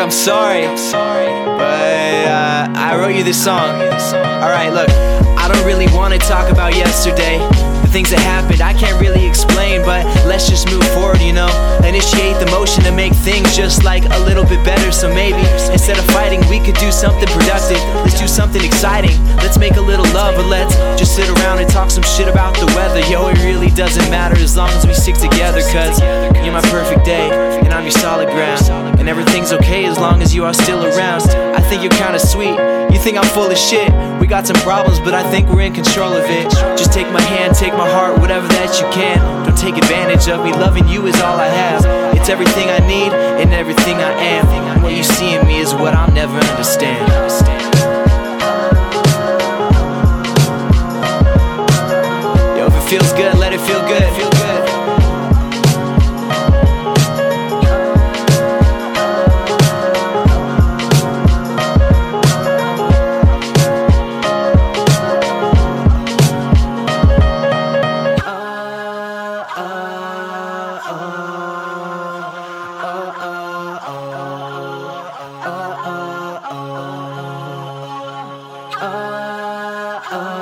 I'm sorry, but uh, I wrote you this song. Alright, look, I don't really wanna talk about yesterday. The things that happened, I can't really explain, but let's just move forward, you know? Initiate the motion to make things just like a little bit better. So maybe instead of fighting, we could do something productive. Let's do something exciting. Let's make a little love, or let's just sit around and talk some shit about the weather. Yo, it really doesn't matter as long as we stick together, cause you're my perfect day, and I'm your solid ground. Everything's okay as long as you are still around. I think you're kinda sweet. You think I'm full of shit. We got some problems, but I think we're in control of it. Just take my hand, take my heart, whatever that you can. Don't take advantage of me. Loving you is all I have. It's everything I need and everything I am. What you see in me is what I'll never understand. Yo, if it feels good, ah, ah.